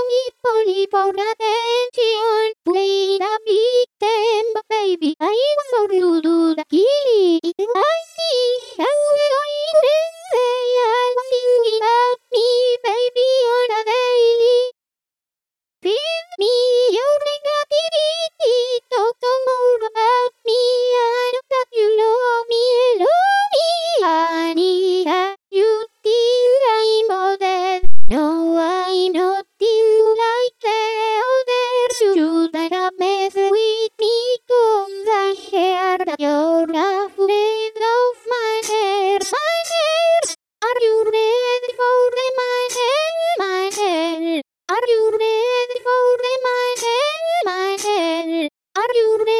Only only for attention. Play the victim, baby. I saw you do the killing. I see how you say I'm thinking of me, baby, on a daily. Give me, your. Are you ready for my head, my head? Are you ready?